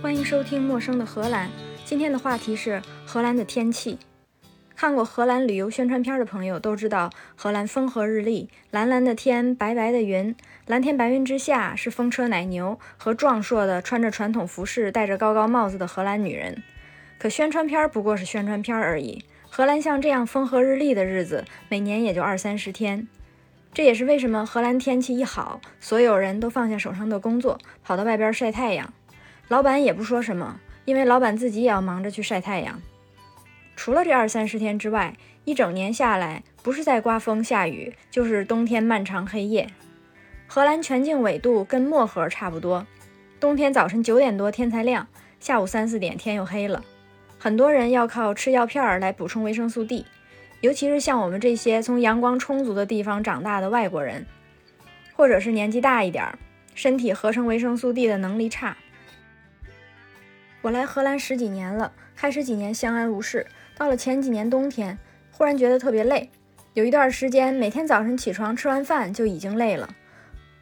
欢迎收听《陌生的荷兰》。今天的话题是荷兰的天气。看过荷兰旅游宣传片的朋友都知道，荷兰风和日丽，蓝蓝的天，白白的云，蓝天白云之下是风车奶牛和壮硕的穿着传统服饰、戴着高高帽子的荷兰女人。可宣传片不过是宣传片而已。荷兰像这样风和日丽的日子，每年也就二三十天。这也是为什么荷兰天气一好，所有人都放下手上的工作，跑到外边晒太阳。老板也不说什么，因为老板自己也要忙着去晒太阳。除了这二三十天之外，一整年下来，不是在刮风下雨，就是冬天漫长黑夜。荷兰全境纬度跟漠河差不多，冬天早晨九点多天才亮，下午三四点天又黑了。很多人要靠吃药片来补充维生素 D。尤其是像我们这些从阳光充足的地方长大的外国人，或者是年纪大一点，身体合成维生素 D 的能力差。我来荷兰十几年了，开始几年相安无事，到了前几年冬天，忽然觉得特别累。有一段时间，每天早晨起床吃完饭就已经累了，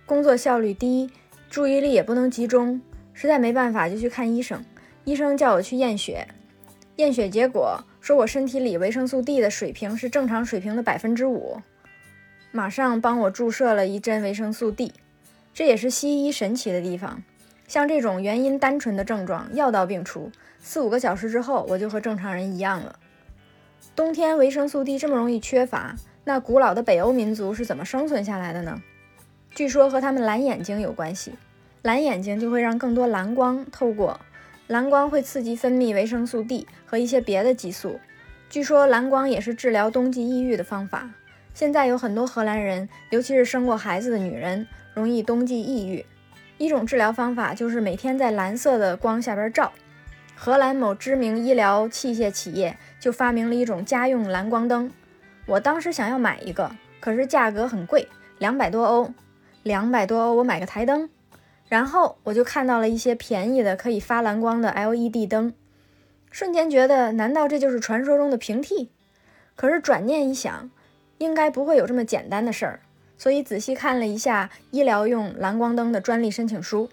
工作效率低，注意力也不能集中，实在没办法就去看医生。医生叫我去验血，验血结果。说我身体里维生素 D 的水平是正常水平的百分之五，马上帮我注射了一针维生素 D，这也是西医神奇的地方。像这种原因单纯的症状，药到病除，四五个小时之后，我就和正常人一样了。冬天维生素 D 这么容易缺乏，那古老的北欧民族是怎么生存下来的呢？据说和他们蓝眼睛有关系，蓝眼睛就会让更多蓝光透过。蓝光会刺激分泌维生素 D 和一些别的激素。据说蓝光也是治疗冬季抑郁的方法。现在有很多荷兰人，尤其是生过孩子的女人，容易冬季抑郁。一种治疗方法就是每天在蓝色的光下边照。荷兰某知名医疗器械企业就发明了一种家用蓝光灯。我当时想要买一个，可是价格很贵，两百多欧。两百多欧，我买个台灯。然后我就看到了一些便宜的可以发蓝光的 LED 灯，瞬间觉得，难道这就是传说中的平替？可是转念一想，应该不会有这么简单的事儿。所以仔细看了一下医疗用蓝光灯的专利申请书，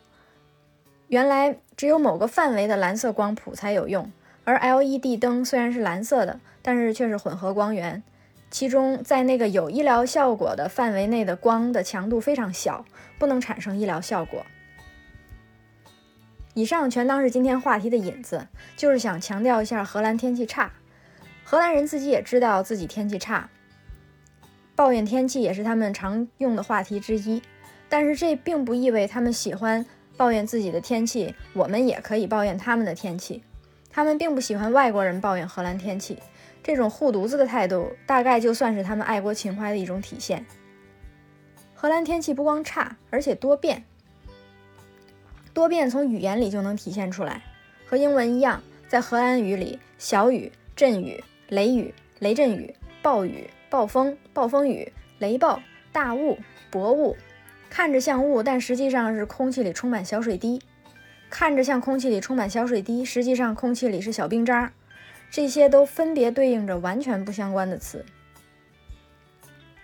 原来只有某个范围的蓝色光谱才有用，而 LED 灯虽然是蓝色的，但是却是混合光源，其中在那个有医疗效果的范围内的光的强度非常小，不能产生医疗效果。以上全当是今天话题的引子，就是想强调一下荷兰天气差。荷兰人自己也知道自己天气差，抱怨天气也是他们常用的话题之一。但是这并不意味他们喜欢抱怨自己的天气，我们也可以抱怨他们的天气。他们并不喜欢外国人抱怨荷兰天气，这种护犊子的态度，大概就算是他们爱国情怀的一种体现。荷兰天气不光差，而且多变。多变从语言里就能体现出来，和英文一样，在荷兰语里，小雨、阵雨、雷雨、雷阵雨、暴雨、暴风、暴风雨、雷暴、大雾、薄雾，看着像雾，但实际上是空气里充满小水滴；看着像空气里充满小水滴，实际上空气里是小冰渣。这些都分别对应着完全不相关的词。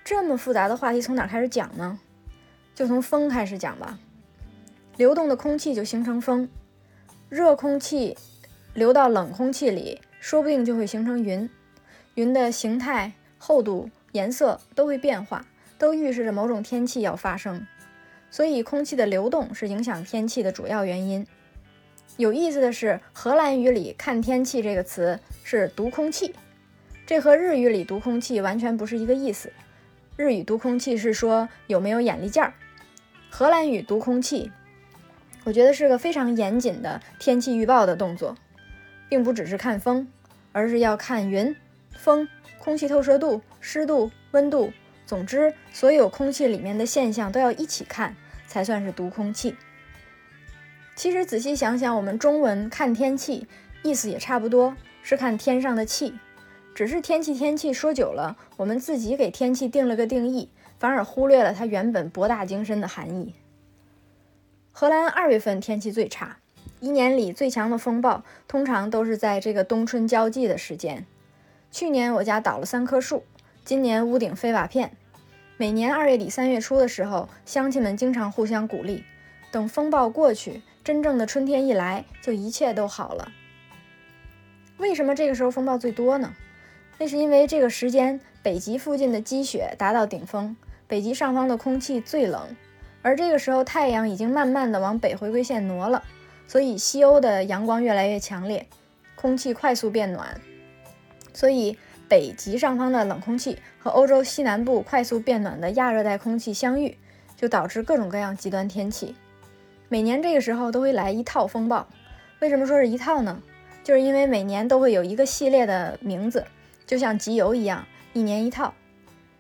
这么复杂的话题，从哪开始讲呢？就从风开始讲吧。流动的空气就形成风，热空气流到冷空气里，说不定就会形成云。云的形态、厚度、颜色都会变化，都预示着某种天气要发生。所以，空气的流动是影响天气的主要原因。有意思的是，荷兰语里“看天气”这个词是“读空气”，这和日语里“读空气”完全不是一个意思。日语“读空气”是说有没有眼力劲儿，荷兰语“读空气”。我觉得是个非常严谨的天气预报的动作，并不只是看风，而是要看云、风、空气透射度、湿度、温度，总之所有空气里面的现象都要一起看，才算是读空气。其实仔细想想，我们中文看天气意思也差不多，是看天上的气，只是天气天气说久了，我们自己给天气定了个定义，反而忽略了它原本博大精深的含义。荷兰二月份天气最差，一年里最强的风暴通常都是在这个冬春交际的时间。去年我家倒了三棵树，今年屋顶飞瓦片。每年二月底三月初的时候，乡亲们经常互相鼓励：“等风暴过去，真正的春天一来，就一切都好了。为什么这个时候风暴最多呢？那是因为这个时间北极附近的积雪达到顶峰，北极上方的空气最冷，而这个时候太阳已经慢慢的往北回归线挪了，所以西欧的阳光越来越强烈，空气快速变暖，所以北极上方的冷空气和欧洲西南部快速变暖的亚热带空气相遇，就导致各种各样极端天气。每年这个时候都会来一套风暴，为什么说是一套呢？就是因为每年都会有一个系列的名字。就像集邮一样，一年一套。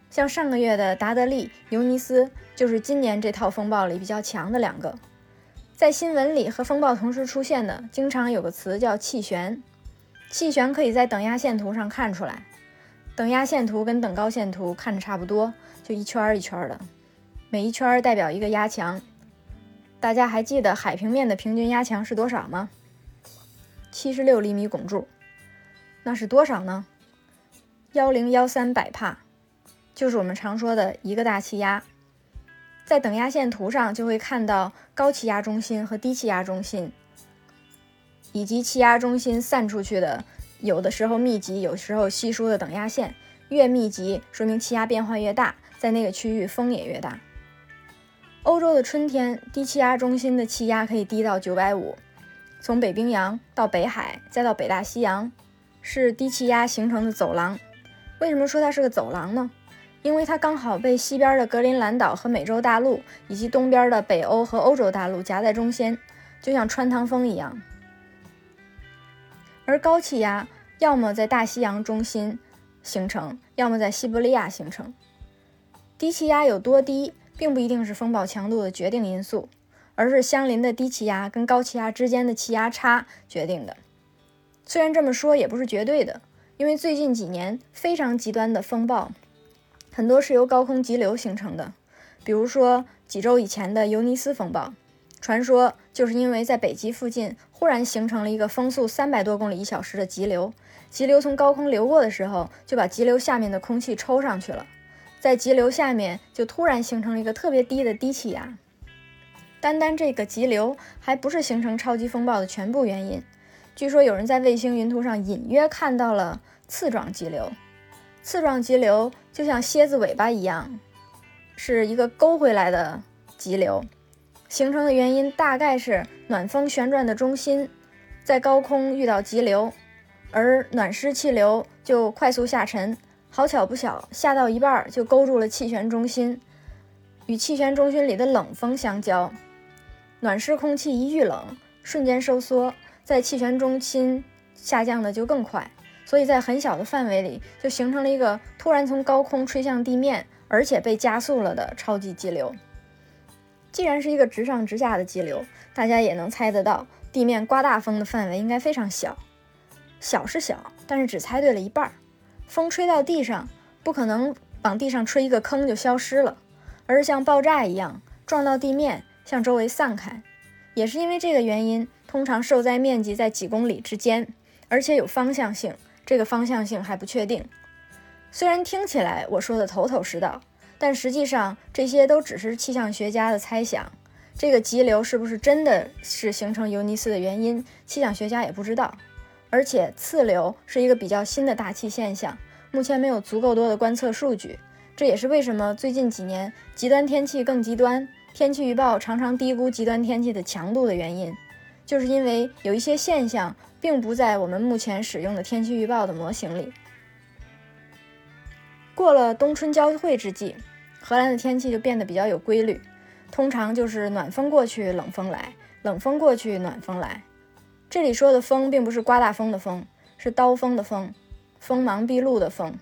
像上个月的达德利、尤尼斯，就是今年这套风暴里比较强的两个。在新闻里和风暴同时出现的，经常有个词叫气旋。气旋可以在等压线图上看出来。等压线图跟等高线图看着差不多，就一圈一圈的，每一圈代表一个压强。大家还记得海平面的平均压强是多少吗？七十六厘米汞柱。那是多少呢？幺零幺三百帕，就是我们常说的一个大气压。在等压线图上就会看到高气压中心和低气压中心，以及气压中心散出去的，有的时候密集，有时候稀疏的等压线。越密集，说明气压变化越大，在那个区域风也越大。欧洲的春天，低气压中心的气压可以低到九百五，从北冰洋到北海，再到北大西洋，是低气压形成的走廊。为什么说它是个走廊呢？因为它刚好被西边的格陵兰岛和美洲大陆，以及东边的北欧和欧洲大陆夹在中间，就像穿堂风一样。而高气压要么在大西洋中心形成，要么在西伯利亚形成。低气压有多低，并不一定是风暴强度的决定因素，而是相邻的低气压跟高气压之间的气压差决定的。虽然这么说也不是绝对的。因为最近几年非常极端的风暴，很多是由高空急流形成的。比如说几周以前的尤尼斯风暴，传说就是因为在北极附近忽然形成了一个风速三百多公里一小时的急流，急流从高空流过的时候，就把急流下面的空气抽上去了，在急流下面就突然形成了一个特别低的低气压。单单这个急流还不是形成超级风暴的全部原因。据说有人在卫星云图上隐约看到了刺状急流，刺状急流就像蝎子尾巴一样，是一个勾回来的急流，形成的原因大概是暖风旋转的中心在高空遇到急流，而暖湿气流就快速下沉，好巧不巧下到一半就勾住了气旋中心，与气旋中心里的冷风相交，暖湿空气一遇冷，瞬间收缩。在气旋中心下降的就更快，所以在很小的范围里就形成了一个突然从高空吹向地面，而且被加速了的超级急流。既然是一个直上直下的激流，大家也能猜得到，地面刮大风的范围应该非常小。小是小，但是只猜对了一半儿。风吹到地上，不可能往地上吹一个坑就消失了，而是像爆炸一样撞到地面，向周围散开。也是因为这个原因。通常受灾面积在几公里之间，而且有方向性，这个方向性还不确定。虽然听起来我说的头头是道，但实际上这些都只是气象学家的猜想。这个急流是不是真的是形成尤尼斯的原因，气象学家也不知道。而且次流是一个比较新的大气现象，目前没有足够多的观测数据。这也是为什么最近几年极端天气更极端，天气预报常常低估极端天气的强度的原因。就是因为有一些现象并不在我们目前使用的天气预报的模型里。过了冬春交汇之际，荷兰的天气就变得比较有规律，通常就是暖风过去，冷风来；冷风过去，暖风来。这里说的风并不是刮大风的风，是刀锋的锋，锋芒毕露的锋。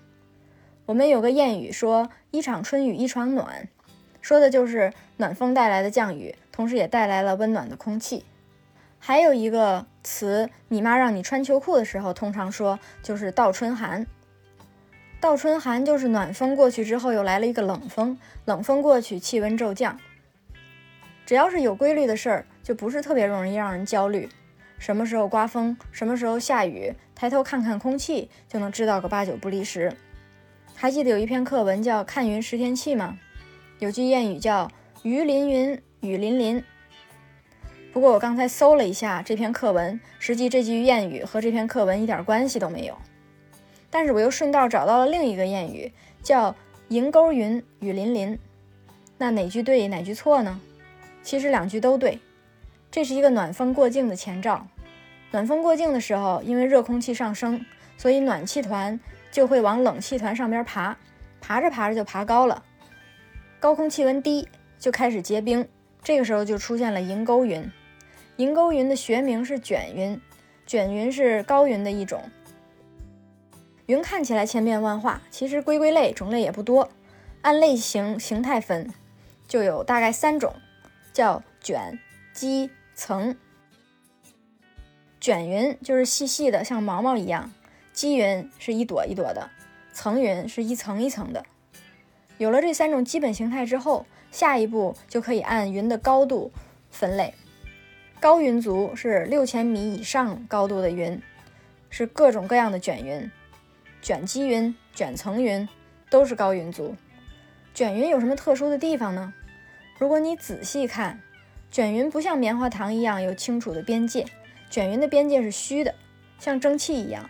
我们有个谚语说：“一场春雨一场暖”，说的就是暖风带来的降雨，同时也带来了温暖的空气。还有一个词，你妈让你穿秋裤的时候，通常说就是倒春寒。倒春寒就是暖风过去之后又来了一个冷风，冷风过去气温骤降。只要是有规律的事儿，就不是特别容易让人焦虑。什么时候刮风，什么时候下雨，抬头看看空气就能知道个八九不离十。还记得有一篇课文叫《看云识天气》吗？有句谚语叫“鱼鳞云，雨淋淋”。不过我刚才搜了一下这篇课文，实际这句谚语和这篇课文一点关系都没有。但是我又顺道找到了另一个谚语，叫“银钩云，雨霖霖”。那哪句对，哪句错呢？其实两句都对。这是一个暖风过境的前兆。暖风过境的时候，因为热空气上升，所以暖气团就会往冷气团上边爬，爬着爬着就爬高了。高空气温低，就开始结冰。这个时候就出现了银钩云。银钩云的学名是卷云，卷云是高云的一种。云看起来千变万化，其实归归类，种类也不多。按类型形态分，就有大概三种，叫卷、积、层。卷云就是细细的，像毛毛一样；积云是一朵一朵的；层云是一层一层的。有了这三种基本形态之后，下一步就可以按云的高度分类。高云族是六千米以上高度的云，是各种各样的卷云，卷积云、卷层云都是高云族。卷云有什么特殊的地方呢？如果你仔细看，卷云不像棉花糖一样有清楚的边界。卷云的边界是虚的，像蒸汽一样，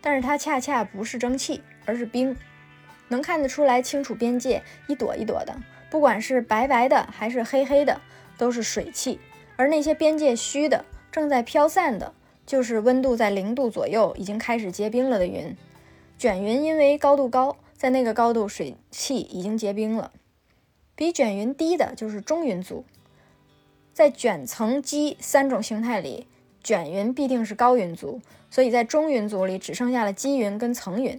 但是它恰恰不是蒸汽，而是冰，能看得出来清楚边界，一朵一朵的，不管是白白的还是黑黑的，都是水汽。而那些边界虚的、正在飘散的，就是温度在零度左右，已经开始结冰了的云。卷云因为高度高，在那个高度水汽已经结冰了。比卷云低的就是中云族，在卷层积三种形态里。卷云必定是高云族，所以在中云族里只剩下了积云跟层云，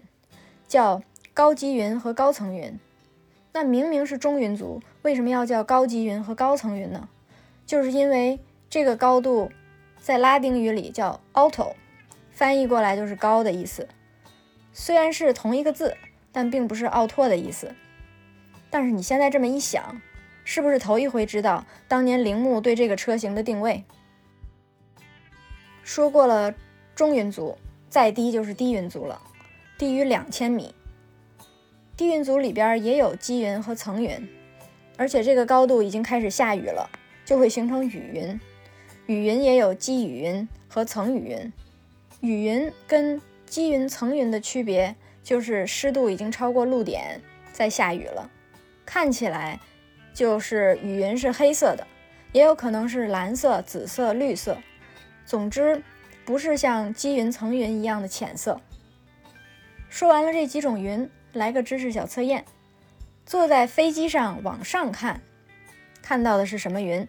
叫高积云和高层云。那明明是中云族，为什么要叫高积云和高层云呢？就是因为这个高度在拉丁语里叫 alto，翻译过来就是高的意思。虽然是同一个字，但并不是奥拓的意思。但是你现在这么一想，是不是头一回知道当年铃木对这个车型的定位？说过了，中云族再低就是低云族了，低于两千米。低云族里边也有积云和层云，而且这个高度已经开始下雨了，就会形成雨云。雨云也有积雨云和层雨云。雨云跟积云、层云的区别就是湿度已经超过露点，在下雨了。看起来就是雨云是黑色的，也有可能是蓝色、紫色、绿色。总之，不是像积云层云一样的浅色。说完了这几种云，来个知识小测验：坐在飞机上往上看，看到的是什么云？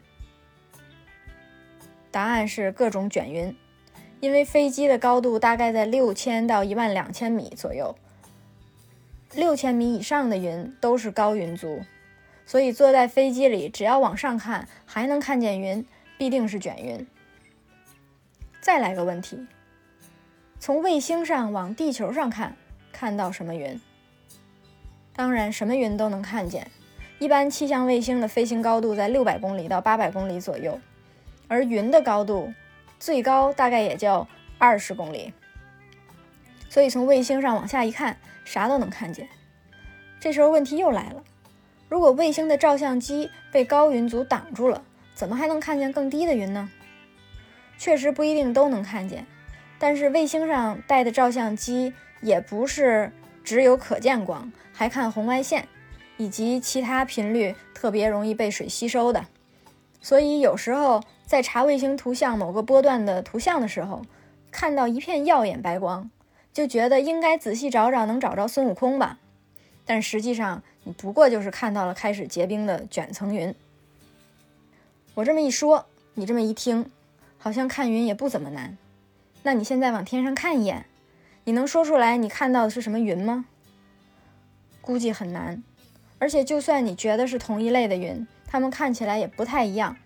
答案是各种卷云。因为飞机的高度大概在六千到一万两千米左右，六千米以上的云都是高云族，所以坐在飞机里，只要往上看还能看见云，必定是卷云。再来个问题：从卫星上往地球上看，看到什么云？当然，什么云都能看见。一般气象卫星的飞行高度在六百公里到八百公里左右，而云的高度最高大概也就二十公里。所以从卫星上往下一看，啥都能看见。这时候问题又来了：如果卫星的照相机被高云组挡住了，怎么还能看见更低的云呢？确实不一定都能看见，但是卫星上带的照相机也不是只有可见光，还看红外线以及其他频率特别容易被水吸收的。所以有时候在查卫星图像某个波段的图像的时候，看到一片耀眼白光，就觉得应该仔细找找能找着孙悟空吧。但实际上你不过就是看到了开始结冰的卷层云。我这么一说，你这么一听。好像看云也不怎么难，那你现在往天上看一眼，你能说出来你看到的是什么云吗？估计很难。而且就算你觉得是同一类的云，它们看起来也不太一样。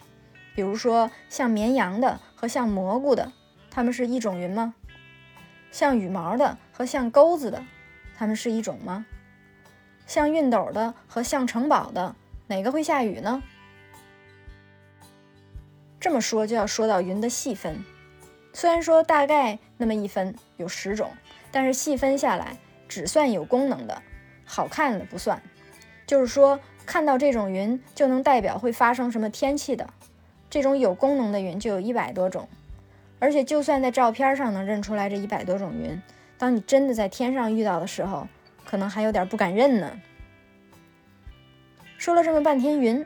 比如说像绵羊的和像蘑菇的，它们是一种云吗？像羽毛的和像钩子的，它们是一种吗？像熨斗的和像城堡的，哪个会下雨呢？这么说就要说到云的细分，虽然说大概那么一分有十种，但是细分下来只算有功能的，好看的不算。就是说看到这种云就能代表会发生什么天气的，这种有功能的云就有一百多种。而且，就算在照片上能认出来这一百多种云，当你真的在天上遇到的时候，可能还有点不敢认呢。说了这么半天云，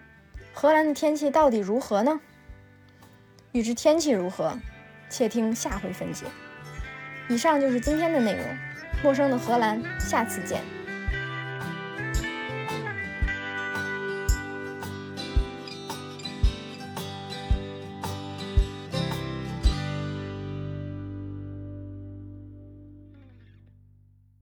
荷兰的天气到底如何呢？预知天气如何，且听下回分解。以上就是今天的内容，陌生的荷兰，下次见。